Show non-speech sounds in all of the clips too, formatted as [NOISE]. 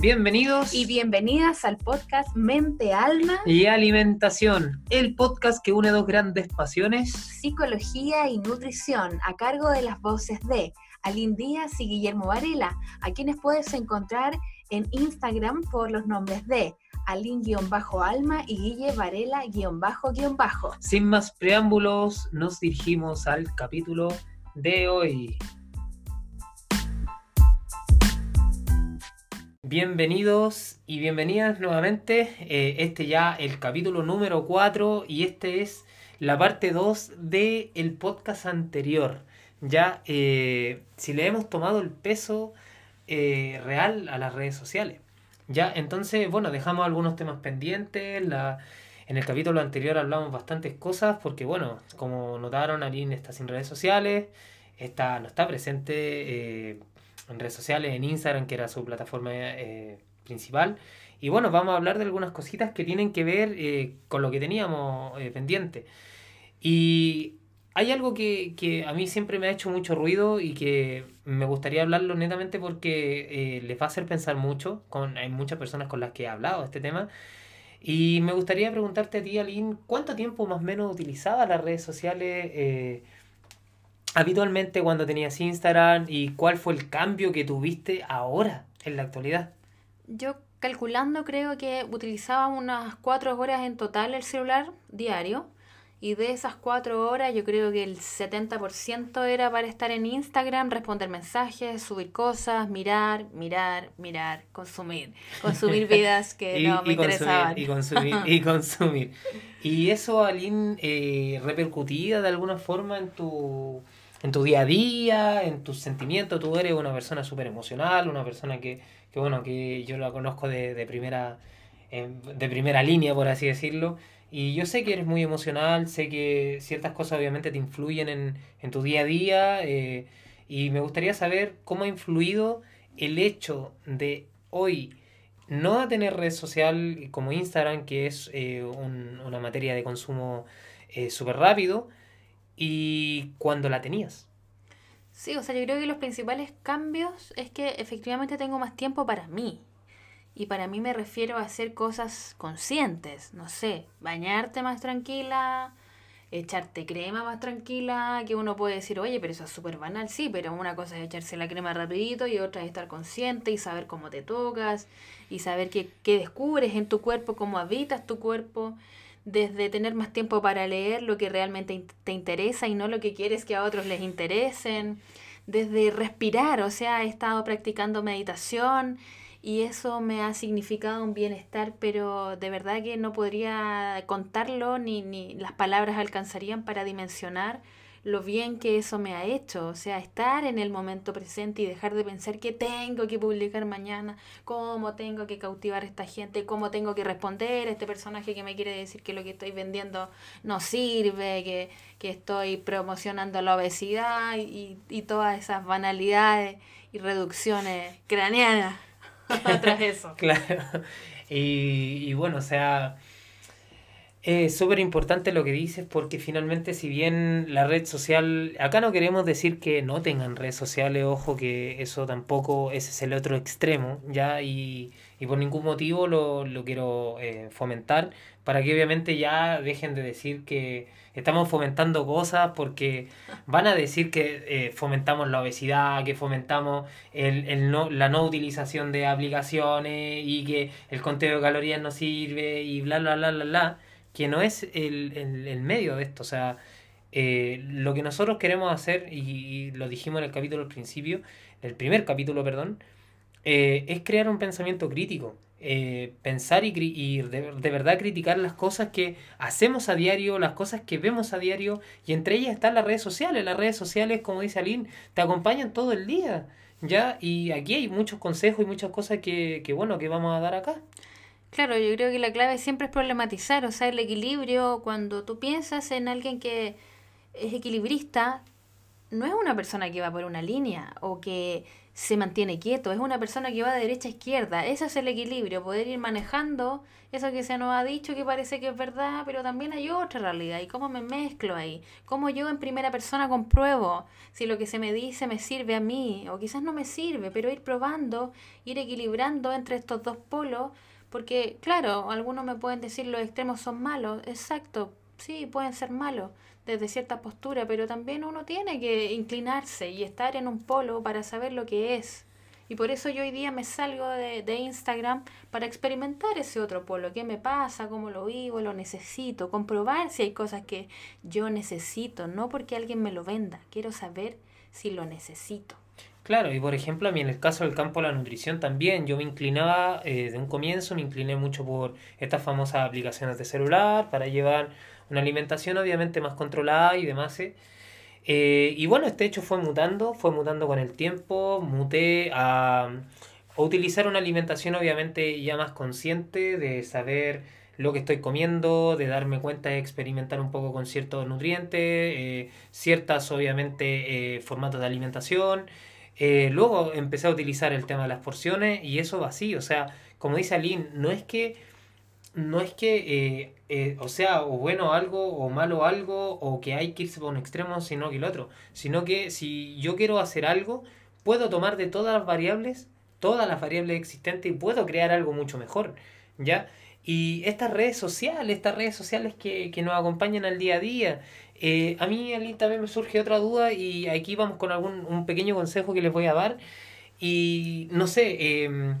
Bienvenidos y bienvenidas al podcast Mente, Alma y Alimentación, el podcast que une dos grandes pasiones, psicología y nutrición, a cargo de las voces de Aline Díaz y Guillermo Varela, a quienes puedes encontrar en Instagram por los nombres de Aline-Alma y Guille Varela-Bajo. Sin más preámbulos, nos dirigimos al capítulo de hoy. Bienvenidos y bienvenidas nuevamente. Eh, este ya el capítulo número 4 y este es la parte 2 del el podcast anterior. Ya eh, si le hemos tomado el peso eh, real a las redes sociales. Ya, entonces, bueno, dejamos algunos temas pendientes. En el capítulo anterior hablamos bastantes cosas porque, bueno, como notaron, Aline está sin redes sociales, está, no está presente en redes sociales, en Instagram, que era su plataforma eh, principal. Y bueno, vamos a hablar de algunas cositas que tienen que ver eh, con lo que teníamos eh, pendiente. Y hay algo que, a mí siempre me ha hecho mucho ruido y que me gustaría hablarlo netamente porque les va a hacer pensar mucho. Con, hay muchas personas con las que he hablado de este tema. Y me gustaría preguntarte a ti, Aline, ¿cuánto tiempo más o menos utilizaba las redes sociales? Habitualmente cuando tenías Instagram y cuál fue el cambio que tuviste ahora, en la actualidad? Yo calculando creo que utilizaba unas cuatro horas en total el celular diario. Y de esas cuatro horas yo creo que el 70% era para estar en Instagram, responder mensajes, subir cosas, mirar, mirar, mirar, consumir. [LAUGHS] Consumir vidas que no me interesaban. y consumir, y [LAUGHS] consumir. ¿Y eso, Aline, eh, repercutía de alguna forma en tu en tu día a día, en tus sentimientos. Tú eres una persona súper emocional, una persona que, que, bueno, que yo la conozco de, de primera, de primera línea, por así decirlo. Y yo sé que eres muy emocional, sé que ciertas cosas obviamente te influyen en, en tu día a día. Eh, y me gustaría saber cómo ha influido el hecho de hoy no tener red social como Instagram, que es eh, una materia de consumo eh, súper rápido, y cuando la tenías. Sí, o sea, yo creo que los principales cambios es que efectivamente tengo más tiempo para mí. Y para mí me refiero a hacer cosas conscientes, no sé, bañarte más tranquila, echarte crema más tranquila, que uno puede decir, oye, pero eso es súper banal, sí, pero una cosa es echarse la crema rapidito y otra es estar consciente y saber cómo te tocas y saber qué, qué descubres en tu cuerpo, cómo habitas tu cuerpo desde tener más tiempo para leer lo que realmente te interesa y no lo que quieres que a otros les interesen, desde respirar, o sea, he estado practicando meditación y eso me ha significado un bienestar, pero de verdad que no podría contarlo ni, ni las palabras alcanzarían para dimensionar lo bien que eso me ha hecho, o sea, estar en el momento presente y dejar de pensar que tengo que publicar mañana, cómo tengo que cautivar a esta gente, cómo tengo que responder a este personaje que me quiere decir que lo que estoy vendiendo no sirve, que, que estoy promocionando la obesidad y, y todas esas banalidades y reducciones craneanas [LAUGHS] tras eso. Claro. Y, y bueno, o sea, es súper importante lo que dices porque finalmente si bien la red social, acá no queremos decir que no tengan redes sociales, ojo que eso tampoco, ese es el otro extremo, ¿ya? Y, y por ningún motivo lo, lo quiero eh, fomentar para que obviamente ya dejen de decir que estamos fomentando cosas porque van a decir que eh, fomentamos la obesidad, que fomentamos el, el no, la no utilización de aplicaciones y que el conteo de calorías no sirve y bla, bla, bla, bla, bla que no es el, el, medio de esto. O sea, eh, lo que nosotros queremos hacer, y, lo dijimos en el capítulo al principio, el primer capítulo, perdón, eh, es crear un pensamiento crítico. Eh, pensar y, de, de, verdad criticar las cosas que hacemos a diario, las cosas que vemos a diario, y entre ellas están las redes sociales. Las redes sociales, como dice Aline, te acompañan todo el día. ¿ya? Y aquí hay muchos consejos y muchas cosas que, que bueno, que vamos a dar acá. Claro, yo creo que la clave siempre es problematizar, o sea, el equilibrio, cuando tú piensas en alguien que es equilibrista, no es una persona que va por una línea o que se mantiene quieto, es una persona que va de derecha a izquierda. Ese es el equilibrio, poder ir manejando eso que se nos ha dicho que parece que es verdad, pero también hay otra realidad. ¿Y cómo me mezclo ahí? ¿Cómo yo en primera persona compruebo si lo que se me dice me sirve a mí? O quizás no me sirve, pero ir probando, ir equilibrando entre estos dos polos. Porque, claro, algunos me pueden decir los extremos son malos. Exacto, sí, pueden ser malos desde cierta postura, pero también uno tiene que inclinarse y estar en un polo para saber lo que es. Y por eso yo hoy día me salgo de, de, Instagram para experimentar ese otro polo, qué me pasa, cómo lo vivo, lo necesito, comprobar si hay cosas que yo necesito, no porque alguien me lo venda, quiero saber si lo necesito. Claro, y por ejemplo, a mí en el caso del campo de la nutrición también, yo me inclinaba eh, de un comienzo, me incliné mucho por estas famosas aplicaciones de celular para llevar una alimentación obviamente más controlada y demás. ¿eh? Eh, y bueno, este hecho fue mutando, fue mutando con el tiempo, muté a, utilizar una alimentación obviamente ya más consciente, de saber lo que estoy comiendo, de darme cuenta de experimentar un poco con ciertos nutrientes, eh, ciertas obviamente eh, formatos de alimentación. Luego empecé a utilizar el tema de las porciones y eso va así, o sea, como dice Aline, no es que no es que, eh, eh, o sea, o bueno algo, o malo algo, o que hay que irse por un extremo, sino que el otro. Sino que si yo quiero hacer algo, puedo tomar de todas las variables, todas las variables existentes y puedo crear algo mucho mejor, ¿ya? Y estas redes sociales, estas redes sociales que, que nos acompañan al día a día, eh, a mí también me surge otra duda y aquí vamos con algún un pequeño consejo que les voy a dar. Y no sé, em,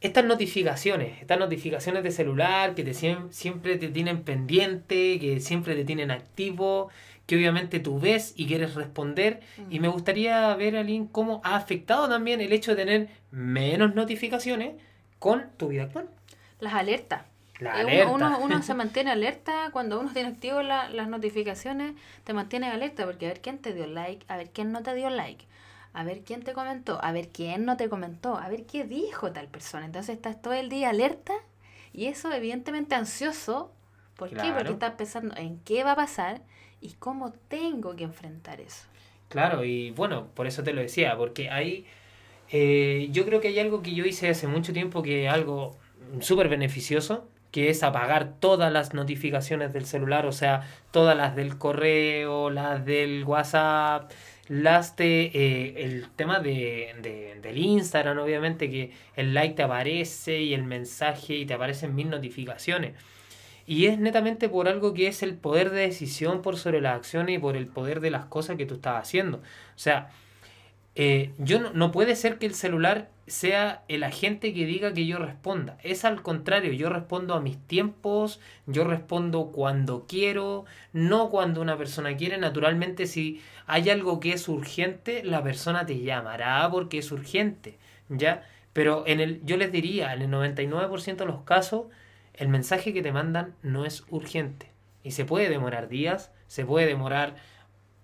estas notificaciones, estas notificaciones de celular que te, siempre te tienen pendiente, que siempre te tienen activo, que obviamente tú ves y quieres responder. Y me gustaría ver, Aline, cómo ha afectado también el hecho de tener menos notificaciones con tu vida actual. Las alertas. La alerta. Uno, uno, [LAUGHS] se mantiene alerta cuando uno tiene activo las notificaciones, te mantiene alerta porque a ver quién te dio like, a ver quién no te dio like a ver quién te comentó, a ver quién no te comentó, a ver qué dijo tal persona. Entonces estás todo el día alerta y eso evidentemente ansioso. ¿Por qué? Porque estás pensando en qué va a pasar y cómo tengo que enfrentar eso. Claro, y bueno, por eso te lo decía, porque ahí eh, yo creo que hay algo que yo hice hace mucho tiempo que es algo súper beneficioso, que es apagar todas las notificaciones del celular, o sea, todas las del correo, las del WhatsApp, las de eh, el tema de, de, del Instagram, obviamente, que el like te aparece y el mensaje y te aparecen mil notificaciones. Y es netamente por algo que es el poder de decisión por sobre las acciones y por el poder de las cosas que tú estás haciendo. O sea, eh, yo no, no, puede ser que el celular sea el agente que diga que yo responda. Es al contrario, yo respondo a mis tiempos, yo respondo cuando quiero, no cuando una persona quiere. Naturalmente, si hay algo que es urgente, la persona te llamará porque es urgente, ¿ya? Pero en el, yo les diría, en el 99% de los casos, el mensaje que te mandan no es urgente. Y se puede demorar días, se puede demorar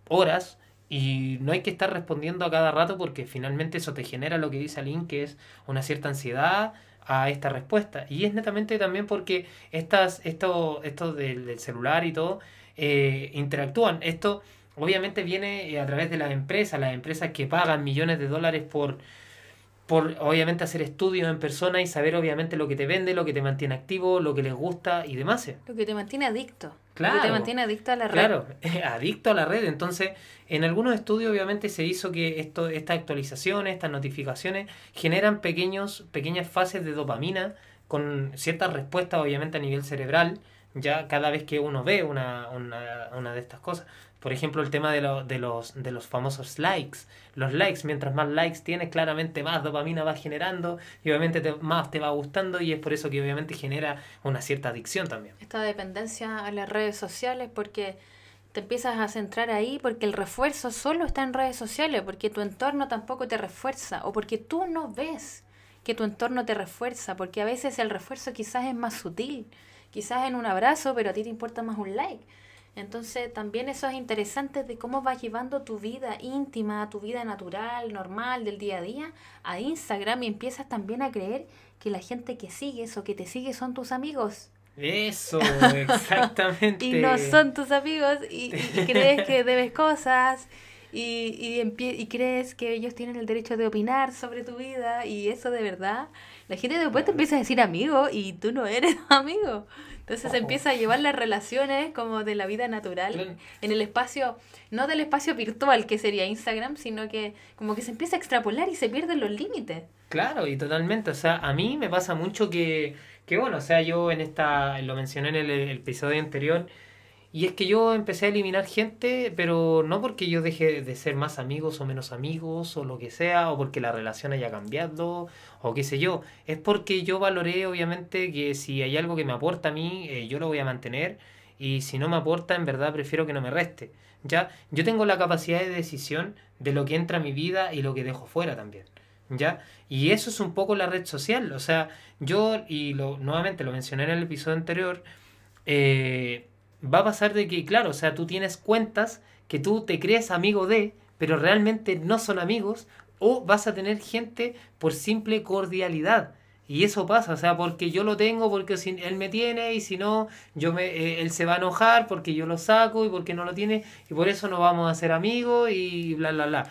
horas, y no hay que estar respondiendo a cada rato porque finalmente eso te genera lo que dice Aline, que es una cierta ansiedad a esta respuesta. Y es netamente también porque estas, esto, esto del, celular y todo eh, interactúan. Esto obviamente viene eh, a través de las empresas, las empresas que pagan millones de dólares por, por obviamente hacer estudios en persona y saber obviamente lo que te vende, lo que te mantiene activo, lo que les gusta y demás. Lo que te mantiene adicto. Claro. Lo que te mantiene adicto a la red. Claro, [LAUGHS] adicto a la red. Entonces, en algunos estudios obviamente se hizo que esto, estas actualizaciones, estas notificaciones generan pequeños, pequeñas fases de dopamina con ciertas respuestas obviamente a nivel cerebral, ya cada vez que uno ve una, una, una de estas cosas. Por ejemplo, el tema de, de, los, de los famosos likes. Los likes, mientras más likes tienes, claramente más dopamina va generando y obviamente más te va gustando y es por eso que obviamente genera una cierta adicción también. Esta dependencia a las redes sociales porque te empiezas a centrar ahí porque el refuerzo solo está en redes sociales, porque tu entorno tampoco te refuerza o porque tú no ves que tu entorno te refuerza, porque a veces el refuerzo quizás es más sutil, quizás en un abrazo, pero a ti te importa más un like. Entonces también eso es interesante de cómo vas llevando tu vida íntima, tu vida natural, normal, del día a día, a Instagram y empiezas también a creer que la gente que sigues o que te sigue son tus amigos. Eso, [LAUGHS] exactamente. y no son tus amigos y, crees que debes cosas y, y, y crees que ellos tienen el derecho de opinar sobre tu vida y eso de verdad, la gente después te empieza a decir amigo y tú no eres [LAUGHS] amigo. Entonces se empieza a llevar las relaciones como de la vida natural en el espacio, no del espacio virtual que sería Instagram, sino que como que se empieza a extrapolar y se pierden los límites. Claro, y totalmente. O sea, a mí me pasa mucho que, que bueno, o sea, yo en esta, lo mencioné en el, el episodio anterior, y es que yo empecé a eliminar gente, pero no porque yo deje de ser más amigos o menos amigos o lo que sea, o porque la relación haya cambiado o qué sé yo. Es porque yo valoré obviamente que si hay algo que me aporta a mí, eh, yo lo voy a mantener y si no me aporta, en verdad prefiero que no me reste. Ya, yo tengo la capacidad de decisión de lo que entra a mi vida y lo que dejo fuera también. ¿Ya? Y eso es un poco la red social. O sea, yo, y lo, nuevamente lo mencioné en el episodio anterior, eh, va a pasar de que, claro, o sea, tú tienes cuentas que tú te crees amigo de, pero realmente no son amigos, o vas a tener gente por simple cordialidad. Y eso pasa, o sea, porque yo lo tengo, porque él me tiene, y si no, yo me, eh, él se va a enojar porque yo lo saco y porque no lo tiene, y por eso no vamos a ser amigos y bla, bla, bla.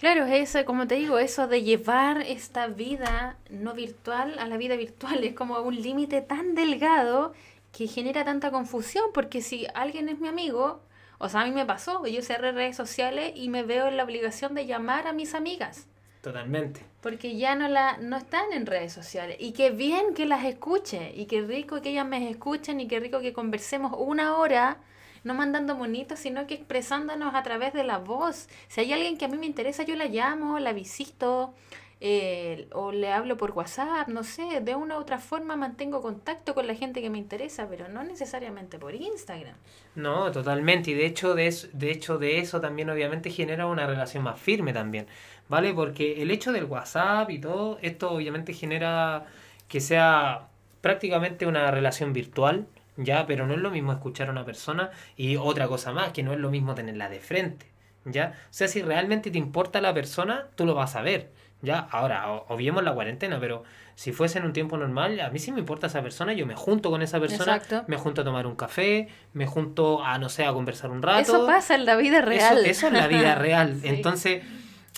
Claro, es eso, como te digo, eso de llevar esta vida no virtual a la vida virtual es como un límite tan delgado que genera tanta confusión, porque si alguien es mi amigo, o sea, a mí me pasó, yo cerré redes sociales y me veo en la obligación de llamar a mis amigas. Totalmente. Porque ya no, la, no están en redes sociales. Y qué bien que las escuche. Y qué rico que ellas me escuchen. Y qué rico que conversemos una hora. No mandando bonitos, sino que expresándonos a través de la voz. Si hay alguien que a mí me interesa, yo la llamo, la visito. Eh, o le hablo por WhatsApp, no sé, de una u otra forma mantengo contacto con la gente que me interesa, pero no necesariamente por Instagram. No, totalmente, y de hecho de, eso, de hecho de eso también obviamente genera una relación más firme también, ¿vale? Porque el hecho del WhatsApp y todo, esto obviamente genera que sea prácticamente una relación virtual, ya, pero no es lo mismo escuchar a una persona y otra cosa más, que no es lo mismo tenerla de frente, ¿ya? O sea, si realmente te importa la persona, tú lo vas a ver ya, ahora, obviemos la cuarentena, pero si fuese en un tiempo normal, a mí sí me importa esa persona, yo me junto con esa persona, me junto a tomar un café, me junto a, no sé, a conversar un rato. Eso pasa en la vida real. Eso, es la vida [LAUGHS] real. Entonces,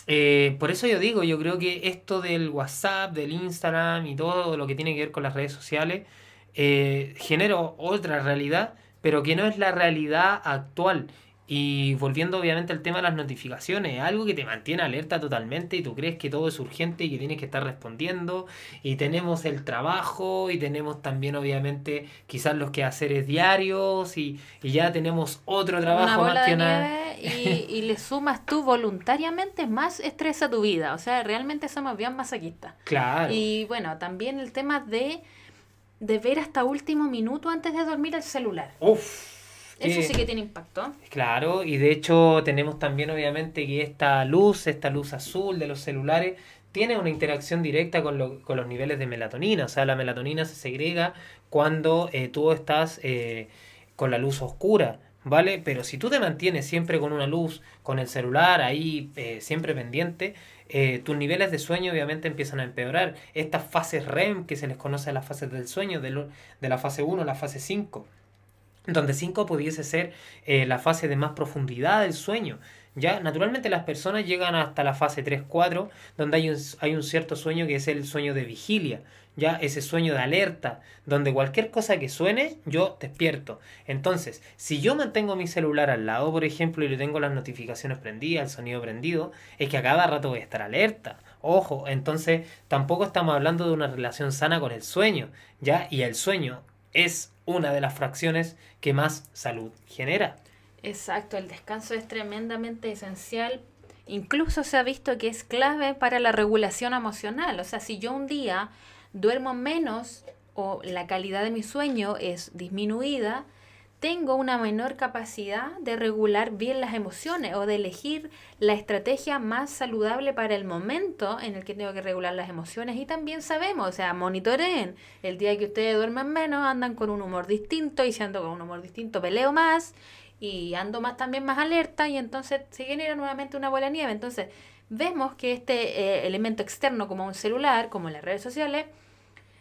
eh, por eso yo digo, yo creo que esto del WhatsApp, del Instagram y todo lo que tiene que ver con las redes sociales, eh, genera otra realidad, pero que no es la realidad actual. Y volviendo obviamente al tema de las notificaciones, algo que te mantiene alerta totalmente y tú crees que todo es urgente y que tienes que estar respondiendo. Y tenemos el trabajo y tenemos también obviamente quizás los quehaceres diarios y, y ya tenemos otro trabajo más que nada. [LAUGHS] Y, y le sumas tú voluntariamente más estrés a tu vida. O sea, realmente somos bien masoquistas. Claro. Y bueno, también el tema de, de ver hasta último minuto antes de dormir el celular. Uf eso sí que tiene impacto. Claro, y de hecho tenemos también obviamente que esta luz, esta luz azul de los celulares, tiene una interacción directa con, lo, con los niveles de melatonina. O sea, la melatonina se segrega cuando eh, tú estás eh, con la luz oscura. ¿Vale? Pero si tú te mantienes siempre con una luz, con el celular ahí eh, siempre pendiente, tus niveles de sueño obviamente empiezan a empeorar. Estas fases REM, que se les conoce a las fases del sueño, de, de la fase 1 a la fase 5, donde 5 pudiese ser eh, la fase de más profundidad del sueño. Ya, naturalmente las personas llegan hasta la fase 3-4, donde hay un, hay un cierto sueño que es el sueño de vigilia, ya ese sueño de alerta, donde cualquier cosa que suene, yo despierto. Entonces, si yo mantengo mi celular al lado, por ejemplo, y le tengo las notificaciones prendidas, el sonido prendido, es que a cada rato voy a estar alerta. Ojo, entonces tampoco estamos hablando de una relación sana con el sueño, ya, y el sueño es una de las fracciones que más salud genera. Exacto, el descanso es tremendamente esencial. Incluso se ha visto que es clave para la regulación emocional. O sea, si yo un día duermo menos o la calidad de mi sueño es disminuida, tengo una menor capacidad de regular bien las emociones o de elegir la estrategia más saludable para el momento en el que tengo que regular las emociones. Y también sabemos, o sea, monitoreen. El día que ustedes duermen menos, andan con un humor distinto y si ando con un humor distinto, peleo más y ando más también más alerta y entonces se genera nuevamente una bola de nieve. Entonces, vemos que este eh, elemento externo como un celular, como las redes sociales,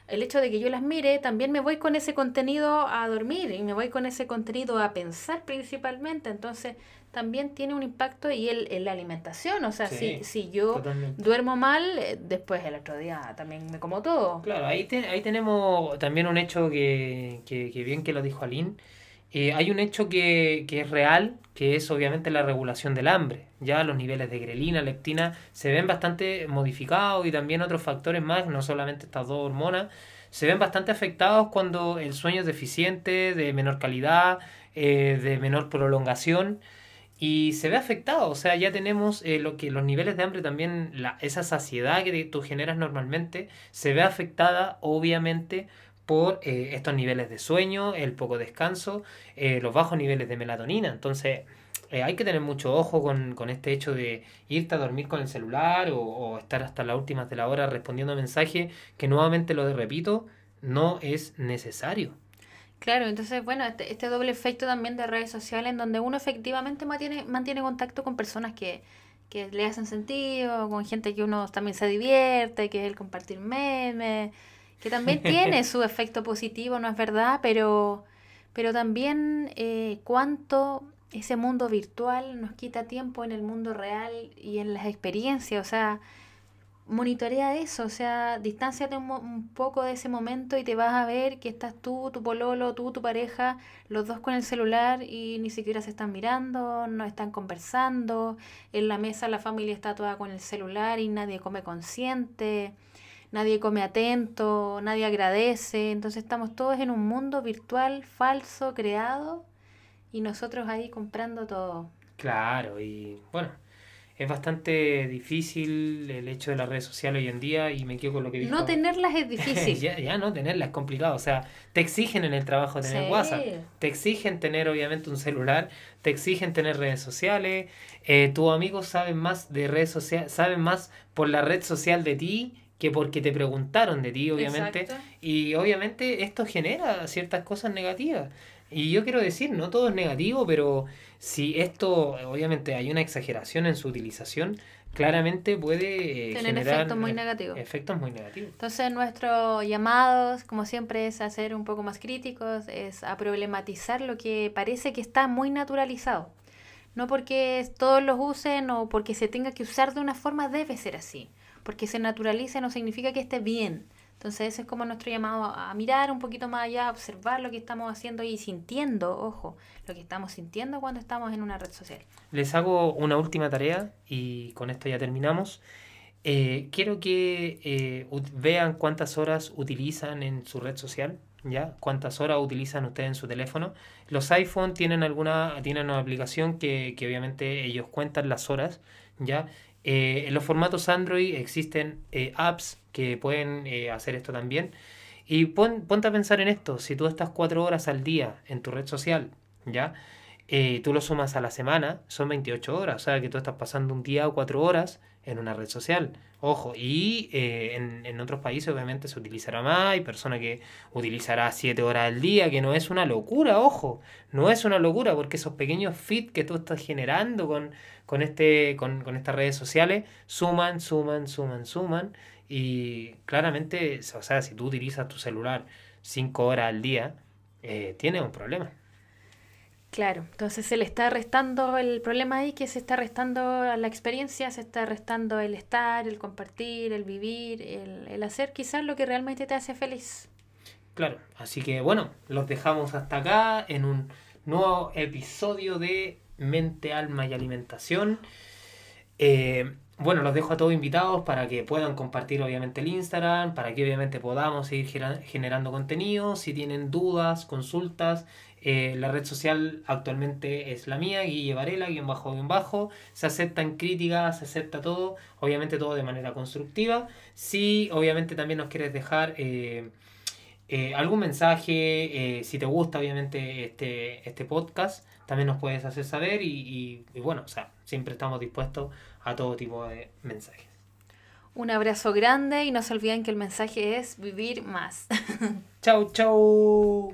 el hecho de que yo las mire, también me voy con ese contenido a dormir y me voy con ese contenido a pensar principalmente. Entonces, también tiene un impacto y el, en la alimentación. O sea, Sí, si, si yo totalmente. duermo mal, eh, después el otro día también me como todo. Claro, ahí, te- ahí tenemos también un hecho que, que, que bien que lo dijo Aline. Eh, hay un hecho que, que es real, que es obviamente la regulación del hambre. Ya los niveles de grelina, leptina se ven bastante modificados y también otros factores más, no solamente estas dos hormonas, se ven bastante afectados cuando el sueño es deficiente, de menor calidad, eh, de menor prolongación y se ve afectado. O sea, ya tenemos eh, lo que los niveles de hambre también, la, esa saciedad que tú generas normalmente, se ve afectada obviamente por eh, estos niveles de sueño, el poco descanso, eh, los bajos niveles de melatonina. Entonces, eh, hay que tener mucho ojo con, con este hecho de irte a dormir con el celular o, estar hasta las últimas de la hora respondiendo mensajes que nuevamente lo repito, no es necesario. Claro, entonces, bueno, este, este doble efecto también de redes sociales en donde uno efectivamente mantiene, mantiene contacto con personas que, que le hacen sentido, con gente que uno también se divierte, que es el compartir memes, que también tiene su efecto positivo, no es verdad, pero, pero también eh, cuánto ese mundo virtual nos quita tiempo en el mundo real y en las experiencias, o sea, monitorea eso, o sea, distánciate un, un poco de ese momento y te vas a ver que estás tú, tu pololo, tú, tu pareja, los dos con el celular y ni siquiera se están mirando, no están conversando, en la mesa la familia está toda con el celular y nadie come consciente, nadie come atento, nadie agradece, entonces estamos todos en un mundo virtual, falso, creado y nosotros ahí comprando todo. Claro, y bueno, es bastante difícil el hecho de las redes sociales hoy en día y me quedo con lo que dijo. No tenerlas es difícil. [LAUGHS] ya, ya no tenerlas es complicado, o sea, te exigen en el trabajo tener Sí. WhatsApp, te exigen tener obviamente un celular, te exigen tener redes sociales, eh, tus amigos saben más de redes sociales, saben más por la red social de ti que porque te preguntaron de ti, obviamente. Exacto. Y obviamente esto genera ciertas cosas negativas. Y yo quiero decir, no todo es negativo, pero si esto, obviamente hay una exageración en su utilización, claramente puede eh, Tener generar efectos muy eh, negativos. efectos muy negativos. Entonces nuestro llamado, como siempre, es a ser un poco más críticos, es a problematizar lo que parece que está muy naturalizado. No porque todos los usen o porque se tenga que usar de una forma debe ser así. Porque se naturalice no significa que esté bien. Entonces ese es como nuestro llamado a mirar un poquito más allá, a observar lo que estamos haciendo y sintiendo, ojo, lo que estamos sintiendo cuando estamos en una red social. Les hago una última tarea y con esto ya terminamos. Eh, quiero que eh, vean cuántas horas utilizan en su red social, ¿ya? Cuántas horas utilizan ustedes en su teléfono. Los iPhone tienen alguna, tienen una aplicación que, que obviamente ellos cuentan las horas, ¿ya? Eh, en los formatos Android existen eh, apps que pueden eh, hacer esto también. Y pon- ponte a pensar en esto, si tú estás cuatro horas al día en tu red social, ¿ya? Tú lo sumas a la semana, son 28 horas, o sea que tú estás pasando un día o cuatro horas en una red social. Ojo, y eh, en, en otros países obviamente se utilizará más, hay personas que utilizará 7 horas al día, que no es una locura, ojo, no es una locura, porque esos pequeños feeds que tú estás generando con, con, este, con, con estas redes sociales suman, suman, suman, suman, y claramente, o sea, si tú utilizas tu celular 5 horas al día, eh, tienes un problema. Claro, entonces se le está restando el problema ahí, que se está restando la experiencia, se está restando el estar, el compartir, el vivir, el, el hacer quizás lo que realmente te hace feliz. Claro, así que bueno, los dejamos hasta acá en un nuevo episodio de Mente, Alma y Alimentación. Eh, bueno, los dejo a todos invitados para que puedan compartir obviamente el Instagram, para que obviamente podamos seguir generando contenido. Si tienen dudas, consultas, eh, la red social actualmente es la mía, Guille Varela, guion bajo, guion bajo. Se aceptan críticas, se acepta todo, obviamente todo de manera constructiva. Si obviamente también nos quieres dejar eh, eh, algún mensaje, eh, si te gusta obviamente este, este podcast, también nos puedes hacer saber y, y- y bueno, o sea, siempre estamos dispuestos a todo tipo de mensajes. Un abrazo grande y no se olviden que el mensaje es vivir más. [LAUGHS] Chau, chau.